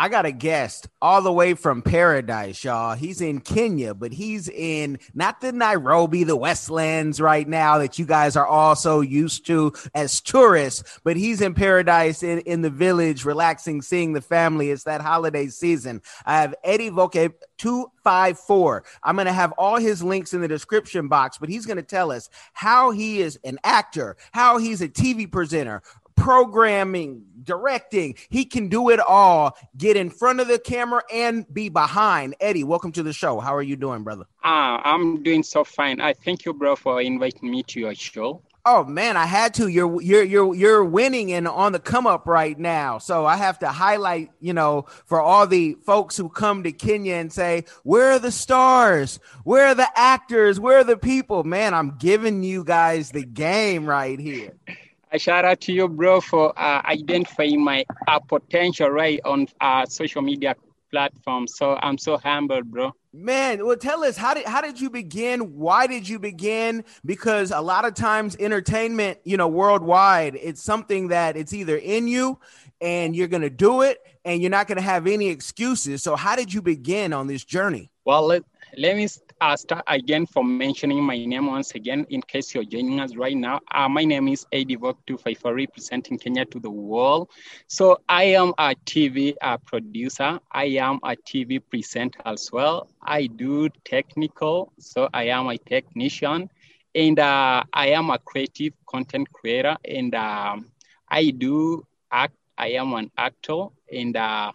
I got a guest all the way from paradise, y'all. He's in Kenya, but he's in not the Nairobi, the Westlands right now that you guys are all so used to as tourists, but he's in paradise in, in the village, relaxing, seeing the family. It's that holiday season. I have Eddie Voke 254. I'm going to have all his links in the description box, but he's going to tell us how he is an actor, how he's a TV presenter, programming, directing. He can do it all. Get in front of the camera and be behind. Eddie, welcome to the show. How are you doing, brother? Ah, I'm doing so fine. I thank you, bro, for inviting me to your show. Oh man, I had to. You're you're you're you're winning and on the come up right now. So I have to highlight, you know, for all the folks who come to Kenya and say, "Where are the stars? Where are the actors? Where are the people?" Man, I'm giving you guys the game right here. I shout out to you, bro, for uh, identifying my uh, potential right on uh, social media platform. So I'm so humbled, bro. Man, well, tell us how did how did you begin? Why did you begin? Because a lot of times, entertainment, you know, worldwide, it's something that it's either in you, and you're gonna do it, and you're not gonna have any excuses. So, how did you begin on this journey? Well, let, let me start again for mentioning my name once again, in case you're joining us right now. Uh, my name is Eddie Voke 254, representing Kenya to the world. So I am a TV uh, producer. I am a TV presenter as well. I do technical, so I am a technician. And uh, I am a creative content creator. And um, I do act. I am an actor. And uh,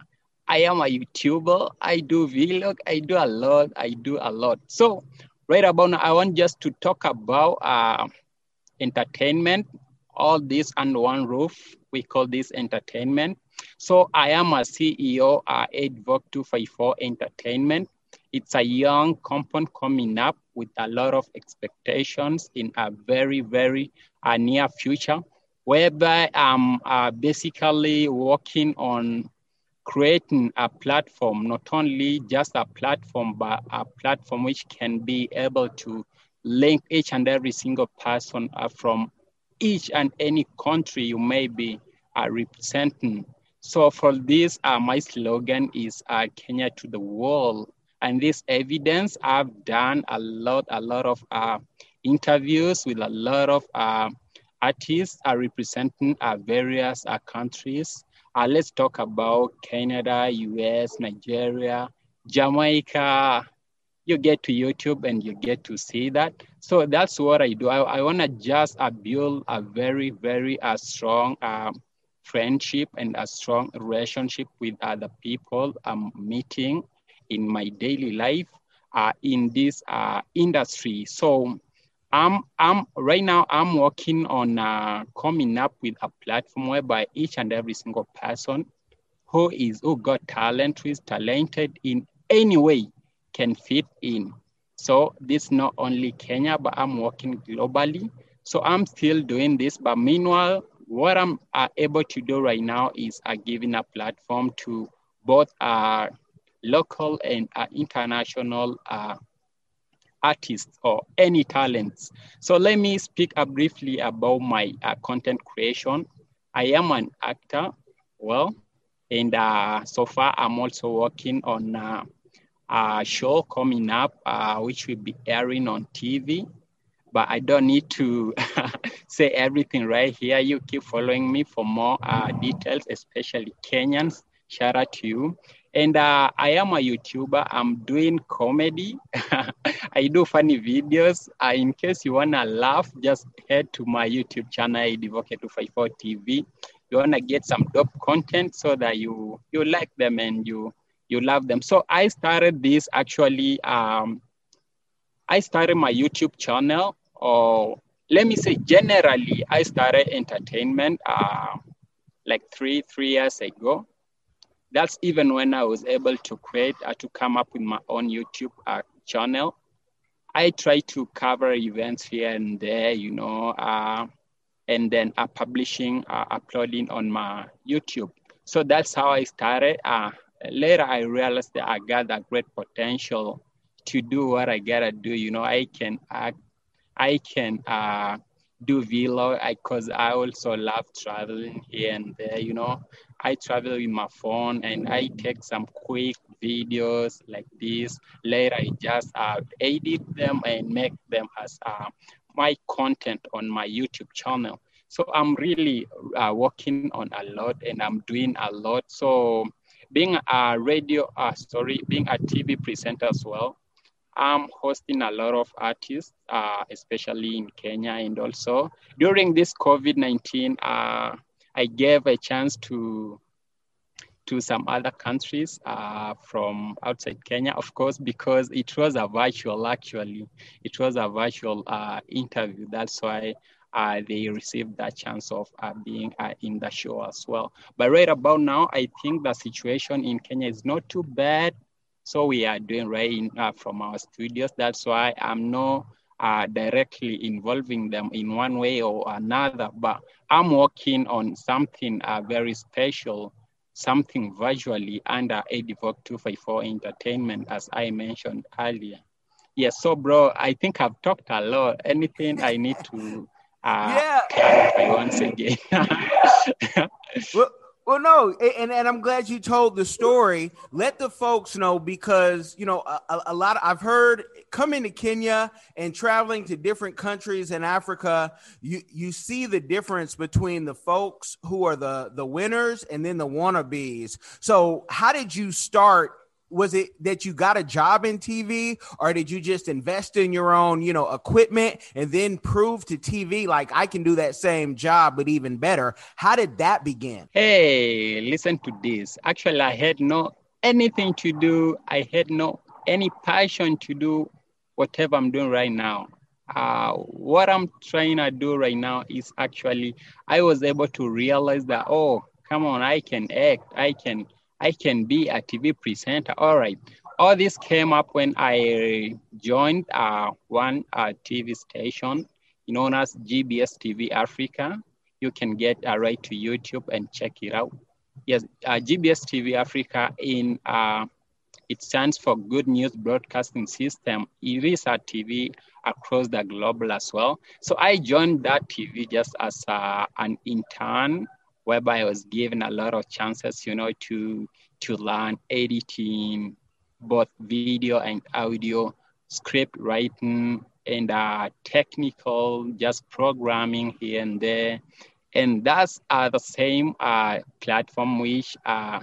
I am a YouTuber. I do vlog. I do a lot. I do a lot. So right about now, I want just to talk about uh, entertainment. All this under one roof. We call this entertainment. So I am a CEO at Edivoke 254 Entertainment. It's a young company coming up with a lot of expectations in a very, very uh, near future, whereby I'm uh, basically working on creating a platform, not only just a platform, but a platform which can be able to link each and every single person uh, from each and any country you may be uh, representing. So for this, uh, my slogan is uh, Kenya to the world. And this evidence, I've done a lot, a lot of uh, interviews with a lot of uh, artists are representing various countries. Uh, let's talk about Canada, US, Nigeria, Jamaica. You get to YouTube and you get to see that. So that's what I do. I, I want to just uh, build a very, very uh, strong um, friendship and a strong relationship with other people I'm meeting in my daily life uh, in this uh, industry. So I'm, I'm right now I'm working on uh, coming up with a platform whereby each and every single person who is who got talent, who is talented in any way can fit in. So this not only Kenya, but I'm working globally. So I'm still doing this, but meanwhile, what I'm uh, able to do right now is uh, giving a platform to both uh, local and uh, international uh, artists or any talents. So let me speak uh, briefly about my uh, content creation. I am an actor, well, and uh, so far I'm also working on uh, a show coming up, uh, which will be airing on TV. But I don't need to say everything right here. You keep following me for more uh, details, especially Kenyans. Shout out to you. And uh, I am a YouTuber. I'm doing comedy. I do funny videos. Uh, in case you wanna laugh, just head to my YouTube channel, Divoke254 TV. You wanna get some dope content so that you you like them and you you love them. So I started this actually. Um, I started my YouTube channel, or let me say generally, I started entertainment uh, like three three years ago that's even when I was able to create, uh, to come up with my own YouTube uh, channel. I try to cover events here and there, you know, uh, and then uh, publishing, uh, uploading on my YouTube. So that's how I started. Uh, later, I realized that I got that great potential to do what I gotta do. You know, I can act, I can uh, do vlog because I, I also love traveling here and there. You know, I travel with my phone and I take some quick videos like this. Later, I just uh, edit them and make them as uh, my content on my YouTube channel. So I'm really uh, working on a lot and I'm doing a lot. So being a radio, uh, sorry, being a TV presenter as well, I'm hosting a lot of artists, uh, especially in Kenya. And also during this COVID-19, uh, I gave a chance to to some other countries uh, from outside Kenya, of course, because it was a virtual, actually. It was a virtual uh, interview. That's why uh, they received that chance of uh, being uh, in the show as well. But right about now, I think the situation in Kenya is not too bad. So we are doing right in, uh, from our studios. That's why I'm not uh, directly involving them in one way or another, but I'm working on something uh, very special, something visually under Edivoke 254 Entertainment, as I mentioned earlier. Yes, so bro, I think I've talked a lot. Anything I need to uh, Yeah. clarify once again? Well, well, no, and, and I'm glad you told the story. Let the folks know because you know a, a- lot. Of, I've heard coming to Kenya and traveling to different countries in Africa. You you see the difference between the folks who are the the winners and then the wannabes. So, how did you start? Was it that you got a job in TV, or did you just invest in your own, you know, equipment and then prove to TV like I can do that same job but even better? How did that begin? hey, listen to this. Actually, I had no anything to do. I had no any passion to do whatever I'm doing right now. Uh, what I'm trying to do right now is actually I was able to realize that oh come on I can act I can I can be a TV presenter all right all this came up when I joined uh, one uh, TV station known as GBS TV Africa you can get uh, right to YouTube and check it out yes uh, GBS TV Africa in uh, it stands for Good News Broadcasting System. It is a TV across the globe as well. So I joined that TV just as uh, an intern, whereby I was given a lot of chances, you know, to to learn editing, both video and audio, script writing, and uh, technical, just programming here and there. And that's uh, the same uh, platform which uh,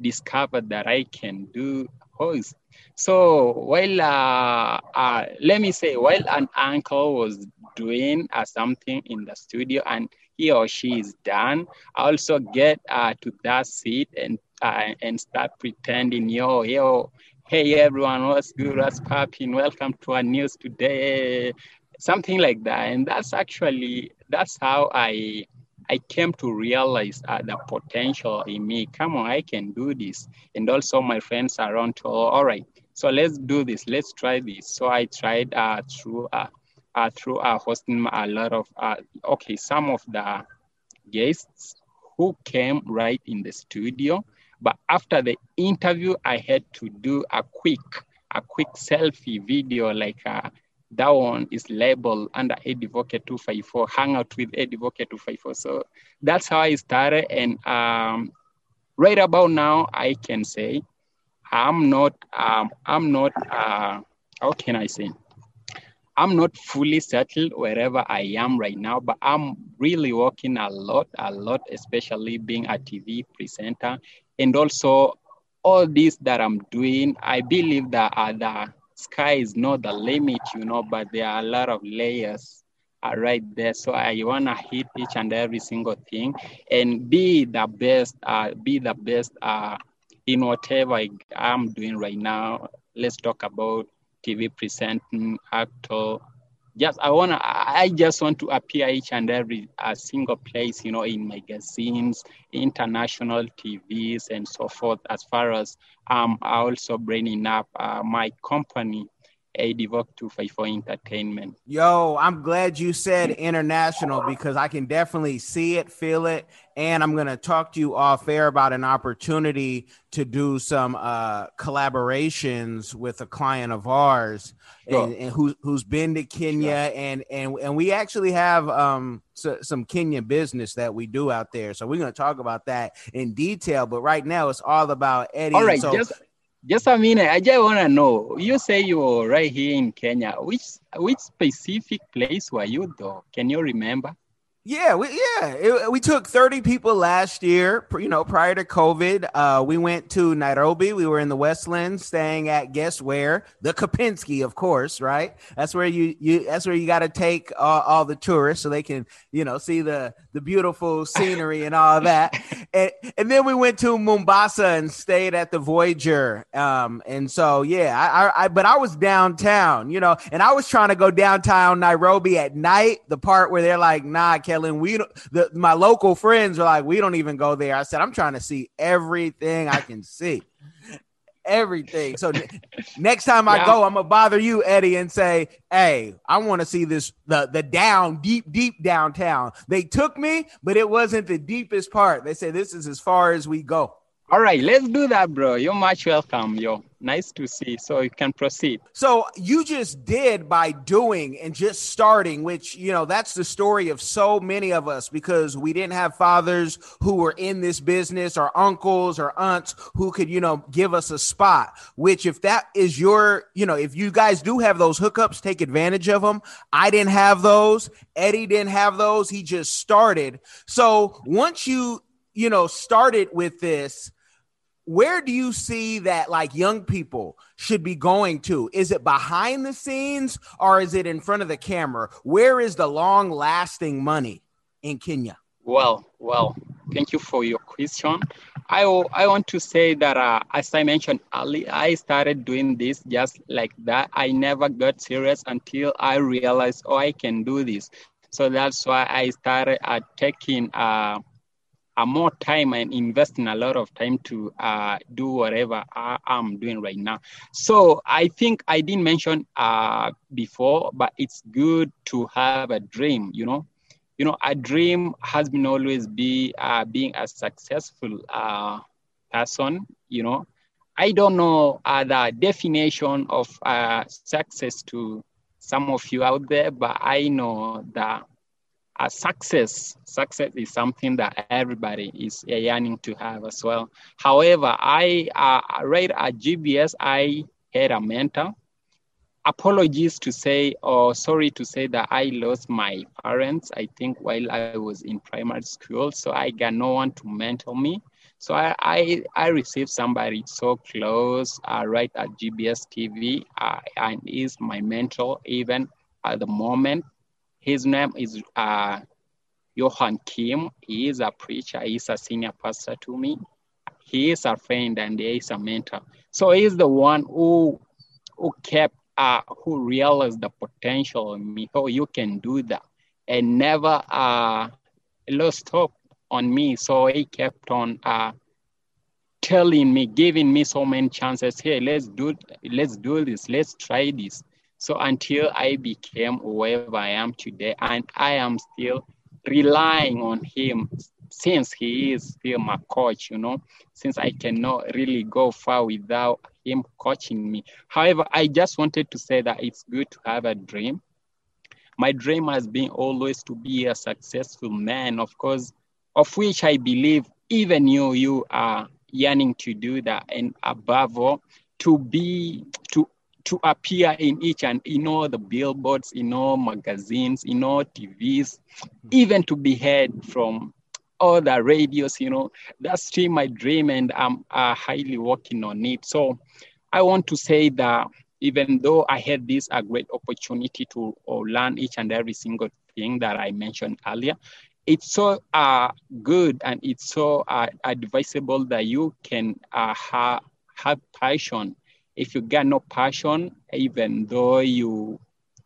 discovered that I can do host. So while uh, uh, let me say, while an uncle was doing uh, something in the studio and he or she is done, I also get uh, to that seat and uh, and start pretending, yo, yo, hey everyone, what's good, what's popping? Welcome to our news today, something like that. And that's actually that's how I I came to realize uh, the potential in me. Come on, I can do this. And also my friends around told, all right, so let's do this. Let's try this. So I tried uh, through uh, uh, through uh, hosting a lot of, uh, okay, some of the guests who came right in the studio. But after the interview, I had to do a quick, a quick selfie video like uh, that one is labeled under Edivoke 254, hang out with Edivoke 254. So that's how I started. And um, right about now, I can say I'm not, um, I'm not, uh, how can I say? I'm not fully settled wherever I am right now, but I'm really working a lot, a lot, especially being a TV presenter. And also all this that I'm doing, I believe that uh, the sky is not the limit, you know, but there are a lot of layers are right there. So I wanna hit each and every single thing and be the best, uh, be the best uh, in whatever I, I'm doing right now. Let's talk about TV presenting, actor, just I wanna I just want to appear each and every uh, single place, you know, in magazines, international TVs, and so forth. As far as um, also bringing up uh, my company Edivoke 254 Entertainment. Yo, I'm glad you said international because I can definitely see it, feel it, and I'm going to talk to you off air about an opportunity to do some uh, collaborations with a client of ours sure. and, and who, who's been to Kenya and and and we actually have um, so, some Kenyan business that we do out there. So we're going to talk about that in detail. But right now, it's all about Eddie. All right, so, just just a minute. I just want to know. You say you're right here in Kenya. Which which specific place were you though? Can you remember? Yeah, we, yeah, it, we took 30 people last year, you know, prior to COVID. Uh, we went to Nairobi. We were in the Westlands staying at guess where? The Kempinski, of course, right? That's where you you that's where you got to take all, all, the tourists so they can, you know, see the the beautiful scenery and all that. and and then we went to Mombasa and stayed at the Voyager. Um and so yeah, I, I, I but I was downtown, you know, and I was trying to go downtown Nairobi at night, the part where they're like, "Nah, Kellen, we don't, the, my local friends are like, we don't even go there. I said, I'm trying to see everything I can see. Everything. So next time I yeah. go, I'm gonna bother you, Eddie, and say, "Hey, I want to see this the the down deep deep downtown." They took me, but it wasn't the deepest part. They said this is as far as we go. All right, let's do that, bro. You're much welcome, yo. Nice to see. So you can proceed. So you just did by doing and just starting, which, you know, that's the story of so many of us because we didn't have fathers who were in this business or uncles or aunts who could, you know, give us a spot. Which, if that is your, you know, if you guys do have those hookups, take advantage of them. I didn't have those. Eddie didn't have those. He just started. So once you, you know, started with this, where do you see that like young people should be going to? Is it behind the scenes or is it in front of the camera? Where is the long lasting money in Kenya? Well, well, thank you for your question. I, I want to say that, uh, as I mentioned earlier, I started doing this just like that. I never got serious until I realized, oh, I can do this. So that's why I started uh, taking uh, uh, more time and investing a lot of time to uh, do whatever I, am doing right now. So I think I didn't mention uh, before, but it's good to have a dream. You know, you know, a dream has been always be uh, being a successful uh, person. You know, I don't know uh, the definition of success to some of you out there, but I know that a success. Success is something that everybody is yearning to have as well. However i uh, right at gbs i had a mentor. Apologies to say or sorry to say that i lost my parents i think while i was in primary school so i got no one to mentor me. So i i, I received somebody so close uh, right at gbs tv uh, and is my mentor even at the moment his name is uh, Johan Kim. He is a preacher. He is a senior pastor to me. He is a friend and he is a mentor. So he's the one who who kept uh, who realized the potential in me. Oh, you can do that, and never uh, lost hope on me. So he kept on uh, telling me, giving me so many chances. Hey, let's do let's do this. Let's try this. So until I became whoever I am today, and I am still relying on him since he is still my coach, you know, since I cannot really go far without him coaching me. However, I just wanted to say that it's good to have a dream. My dream has been always to be a successful man, of course, of which I believe even you, you are yearning to do that. And above all, to be, to to appear in each and in all the billboards, in all magazines, in all TVs, even to be heard from all the radios, you know, that's still my dream and I'm uh, highly working on it. So I want to say that even though I had this a great opportunity to uh, learn each and every single thing that I mentioned earlier, it's so uh, good and it's so uh, advisable that you can uh, ha- have passion if you got no passion, even though you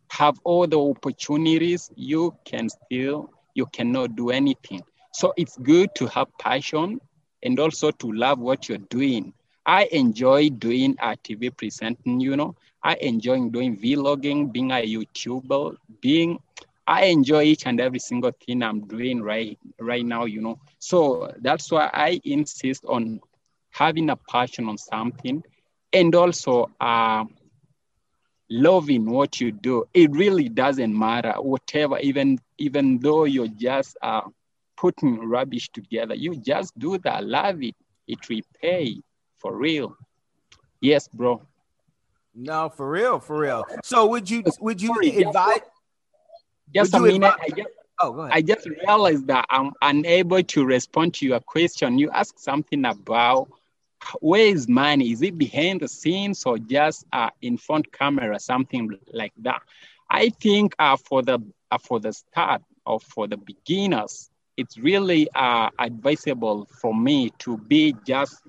have all the opportunities, you can still, you cannot do anything. So it's good to have passion and also to love what you're doing. I enjoy doing a TV presenting, you know. I enjoy doing vlogging, being a YouTuber, being I enjoy each and every single thing I'm doing right right now, you know. So that's why I insist on having a passion on something and also uh, loving what you do. It really doesn't matter, whatever, even even though you're just uh, putting rubbish together, you just do that. Love it. It will pay for real. Yes, bro. No, for real, for real. So would you would you Sorry, advise? Just Would a you minute. advise- I just, Oh, go ahead. I just realized that I'm unable to respond to your question. You asked something about where is money? Is it behind the scenes or just uh, in front camera, something like that? I think uh, for the uh, for the start or for the beginners, it's really uh, advisable for me to be just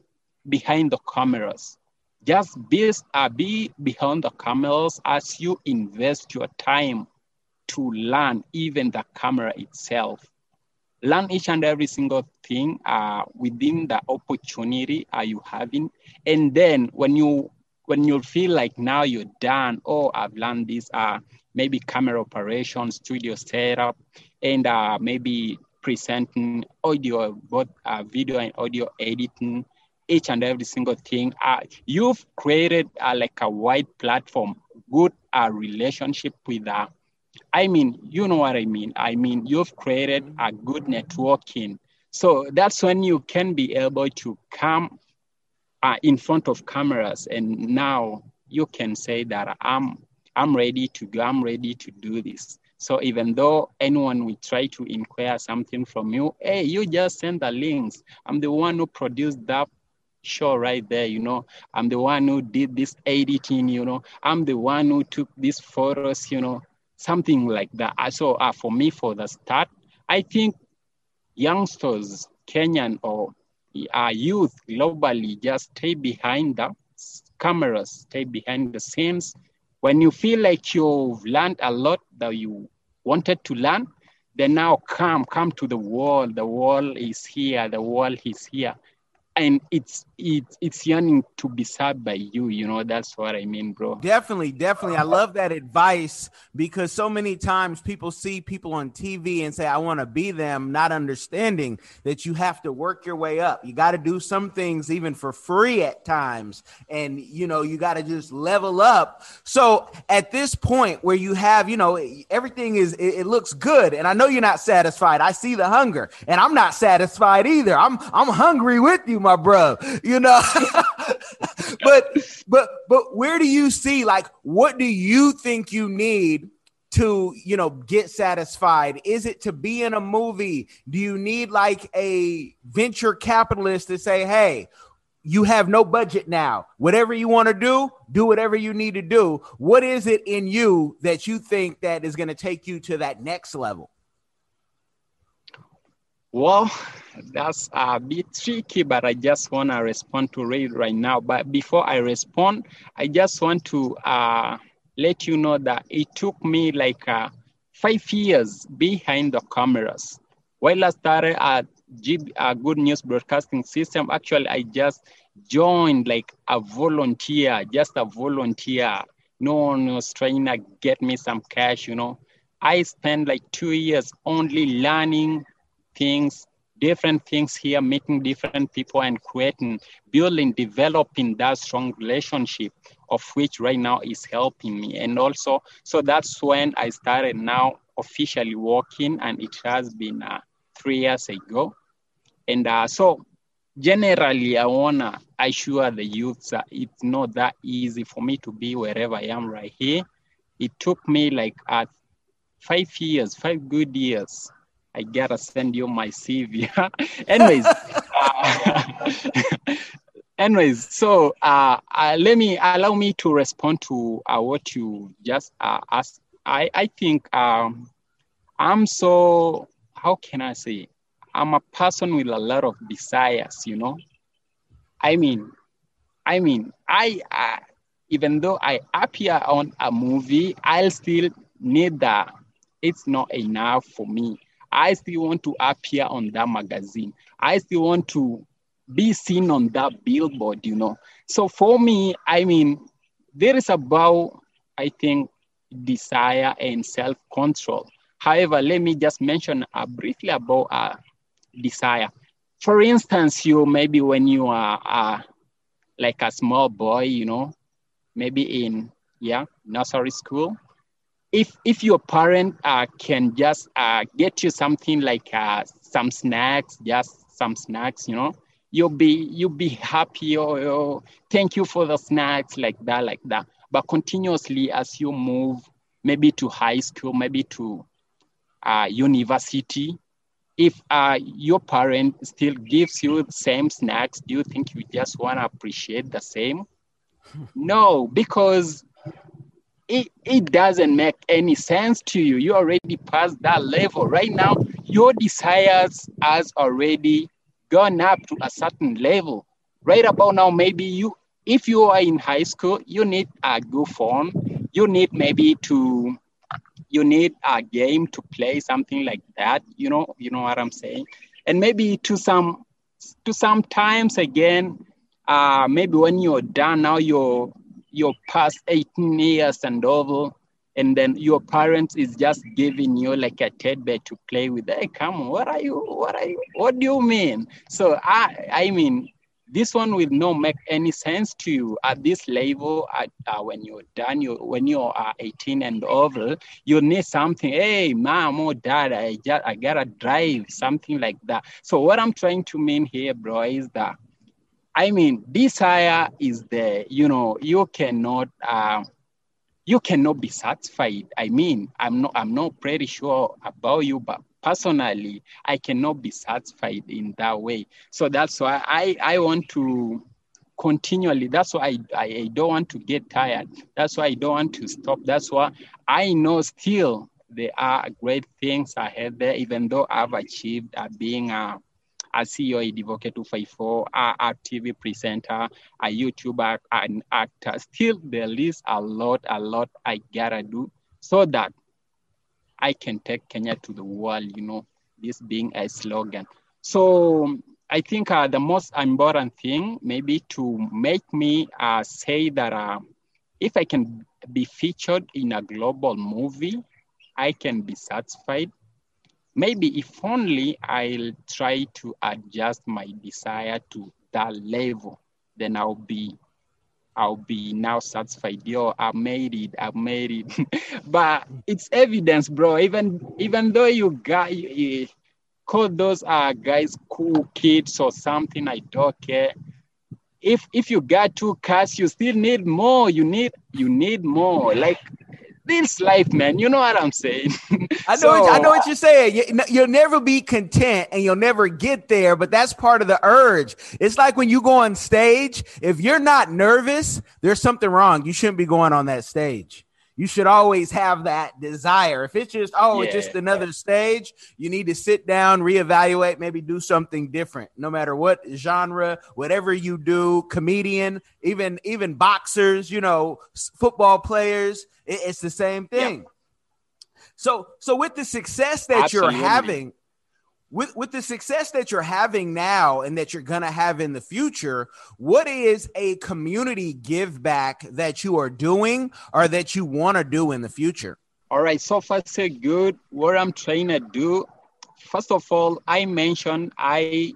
behind the cameras. Just be, uh, be behind the cameras as you invest your time to learn even the camera itself. Learn each and every single thing uh, within the opportunity are you having, and then when you when you feel like now you're done, oh, I've learned this, uh, maybe camera operation, studio setup, and uh, maybe presenting audio, both uh, video and audio editing, each and every single thing. Uh, you've created uh, like a wide platform, good uh, relationship with uh, I mean, you know what I mean. I mean, you've created a good networking. So that's when you can be able to come uh, in front of cameras, and now you can say that I'm I'm ready to go. I'm ready to do this. So even though anyone will try to inquire something from you, hey, you just send the links. I'm the one who produced that show right there, you know. I'm the one who did this editing, you know. I'm the one who took these photos, you know something like that. So uh, for me, for the start, I think youngsters, Kenyan or uh, youth globally, just stay behind the cameras, stay behind the scenes. When you feel like you've learned a lot that you wanted to learn, then now come, come to the wall. The wall is here. The wall is here. And it's it's it's yearning to be served by you, you know. That's what I mean, bro. Definitely, definitely. I love that advice because so many times people see people on TV and say, I want to be them, not understanding that you have to work your way up. You got to do some things even for free at times. And, you know, you got to just level up. So at this point where you have, you know, everything is, it, it looks good. And I know you're not satisfied. I see the hunger and I'm not satisfied either. I'm, I'm hungry with you, my bro, you know, but, but, but where do you see, like, what do you think you need to you know get satisfied? Is it to be in a movie? Do you need like a venture capitalist to say hey you have no budget now. Whatever you want to do do whatever you need to do. What is it in you that you think that is going to take you to that next level Well, that's a bit tricky, but I just want to respond to Ray right now. But before I respond, I just want to uh, let you know that it took me like uh, five years behind the cameras. While I started at G- uh, Good News Broadcasting System, actually, I just joined like a volunteer, just a volunteer. No one was trying to get me some cash, you know. I spent like two years only learning things, different things here, meeting different people and creating, building, developing that strong relationship of which right now is helping me. And also, so that's when I started now officially working and it has been uh, three years ago. And uh, so generally, I wanna assure the youths that it's not that easy for me to be wherever I am right here. It took me like uh, five years, five good years I gotta send you my CV. anyways, uh, anyways, so uh, uh, let me allow me to respond to uh, what you just uh, asked. I I think um, I'm so how can I say? I'm a person with a lot of desires. You know, I mean, I mean, I uh, even though I appear on a movie, I'll still need that. It's not enough for me. I still want to appear on that magazine. I still want to be seen on that billboard, you know. So for me, I mean, there is about, I think, desire and self-control. However, let me just mention uh, briefly about uh, desire. For instance, you maybe when you are uh, like a small boy, you know, maybe in yeah nursery school, if if your parent uh, can just uh, get you something like uh, some snacks, just some snacks, you know, you'll be you'll be happy or, or thank you for the snacks like that, like that. But continuously as you move, maybe to high school, maybe to uh, university, if uh, your parent still gives you the same snacks, do you think you just want to appreciate the same? no, because it, it doesn't make any sense to you. You already passed that level. Right now, your desires has already gone up to a certain level. Right about now, maybe you, if you are in high school, you need a good phone. You need maybe to you need a game to play something like that you know you know what i'm saying and maybe to some to sometimes again uh maybe when you're done now you're you're past 18 years and over and then your parents is just giving you like a bear to play with. Hey come on what are you what are you what do you mean? So i i mean this one will not make any sense to you at this level at, uh, when you're done you when you are 18 and over you need something. Hey mom or dad i just i gotta drive something like that. So what i'm trying to mean here bro is that i mean desire is there you know you cannot um, you cannot be satisfied. I mean i'm not i'm not pretty sure about you but personally i cannot be satisfied in that way. So that's why i i want to continually that's why I, I don't want to get tired. That's why i don't want to stop. That's why i know still there are great things ahead there even though i've achieved uh, being a a CEO at Divoke 254, a, a TV presenter, a YouTuber, an actor. Still, there is a lot, a lot I gotta do so that I can take Kenya to the world, you know, this being a slogan. So I think uh, the most important thing maybe to make me uh, say that uh, if I can be featured in a global movie, I can be satisfied. Maybe if only I'll try to adjust my desire to that level, then I'll be I'll be now satisfied. Yo, I made it. I made it. but it's evidence, bro. Even even though you got you, call those uh guys cool kids or something, I don't care. If if you got two cars, you still need more. You need you need more. Like this life, man. You know what I'm saying? I know. So, what, I know what you're uh, saying. You, you'll never be content, and you'll never get there. But that's part of the urge. It's like when you go on stage. If you're not nervous, there's something wrong. You shouldn't be going on that stage. You should always have that desire. If it's just oh, yeah. it's just another stage, you need to sit down, reevaluate, maybe do something different. No matter what genre, whatever you do, comedian, even even boxers, you know, football players it, it's the same thing. Yep. So so with the success that Absolutely. you're having, with with the success that you're having now and that you're gonna have in the future, what is a community give back that you are doing or that you want to do in the future? All right, so far so good. What I'm trying to do, first of all, I mentioned I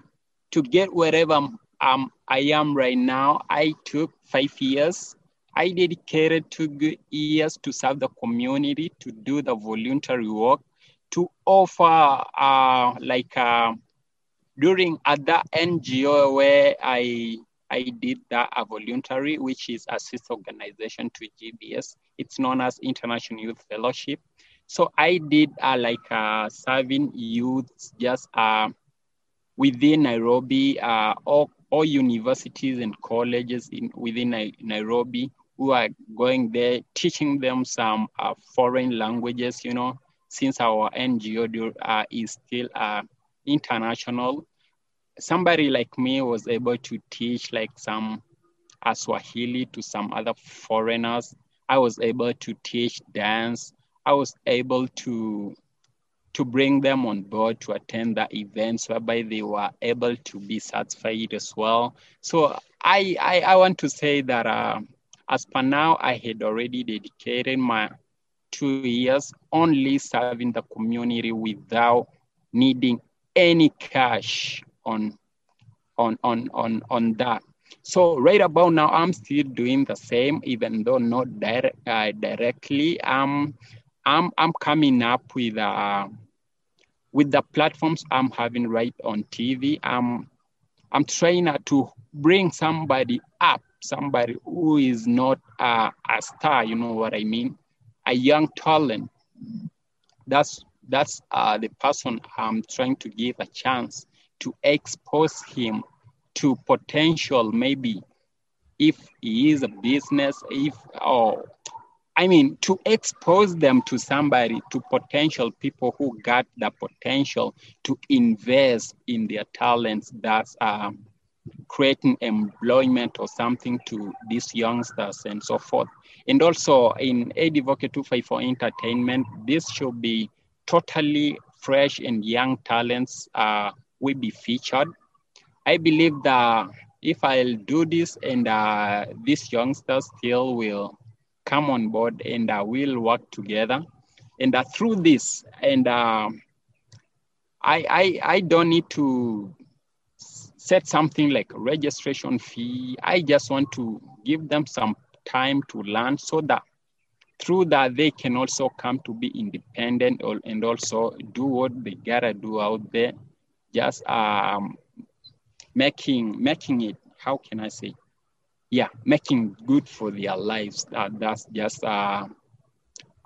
to get wherever um, I am right now. I took five years I dedicated two years to serve the community, to do the voluntary work, to offer uh, like uh, during other NGO where I I did that a voluntary, which is a organization to GBS. It's known as International Youth Fellowship. So I did uh, like uh, serving youth just uh, within Nairobi, uh, all, all universities and colleges in within Nairobi who are going there, teaching them some uh, foreign languages, you know, since our NGO uh, is still uh, international. Somebody like me was able to teach like some uh, Swahili to some other foreigners. I was able to teach dance. I was able to to bring them on board to attend the events whereby they were able to be satisfied as well. So I I, I want to say that uh, as per now, I had already dedicated my two years only serving the community without needing any cash on on on on on that. So right about now, I'm still doing the same, even though not direct, uh, directly. Um, I'm I'm coming up with uh, with the platforms I'm having right on TV. I'm I'm trying to bring somebody up, somebody who is not uh, a star. You know what I mean? A young talent. That's that's uh, the person I'm trying to give a chance to expose him to potential maybe if he is a business if or i mean to expose them to somebody to potential people who got the potential to invest in their talents that's um, creating employment or something to these youngsters and so forth and also in Advocate 254 entertainment this should be totally fresh and young talents uh, will be featured I believe that if I'll do this and uh, these youngsters still will come on board and uh, we'll work together. And uh, through this, and uh, I, I, I don't need to set something like registration fee. I just want to give them some time to learn so that through that they can also come to be independent and also do what they gotta do out there. Just um, making making it how can i say yeah making good for their lives That, that's just uh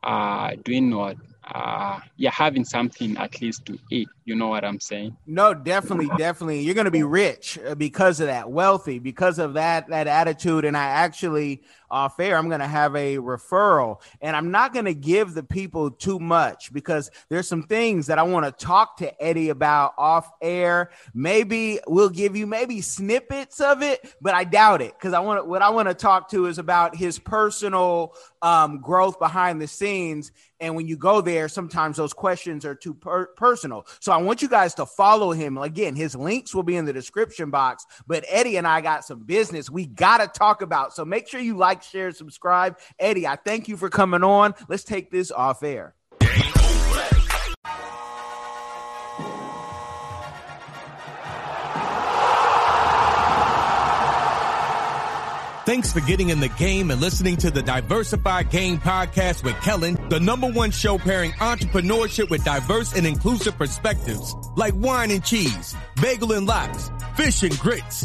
uh doing what uh yeah having something at least to eat. You know what i'm saying? No definitely definitely. You're gonna be rich uh, because of that. Wealthy because of that that attitude. And i actually uh air, i'm gonna have a referral. And i'm not gonna give the people too much because there's some things that i want to talk to eddie about off air. Maybe we'll give you maybe snippets of it but i doubt it. Because i want what i want to talk to is about his personal um growth behind the scenes. And when you go there sometimes those questions are too per- personal. So i want you guys to follow him. Again his links will be in the description box. But eddie and i got some business we gotta talk about. So make sure you like share subscribe eddie i thank you for coming on let's take this off air Thanks for getting in the game and listening to the Diversified Game Podcast with Kellen, the number one show pairing entrepreneurship with diverse and inclusive perspectives like wine and cheese, bagel and lox, fish and grits.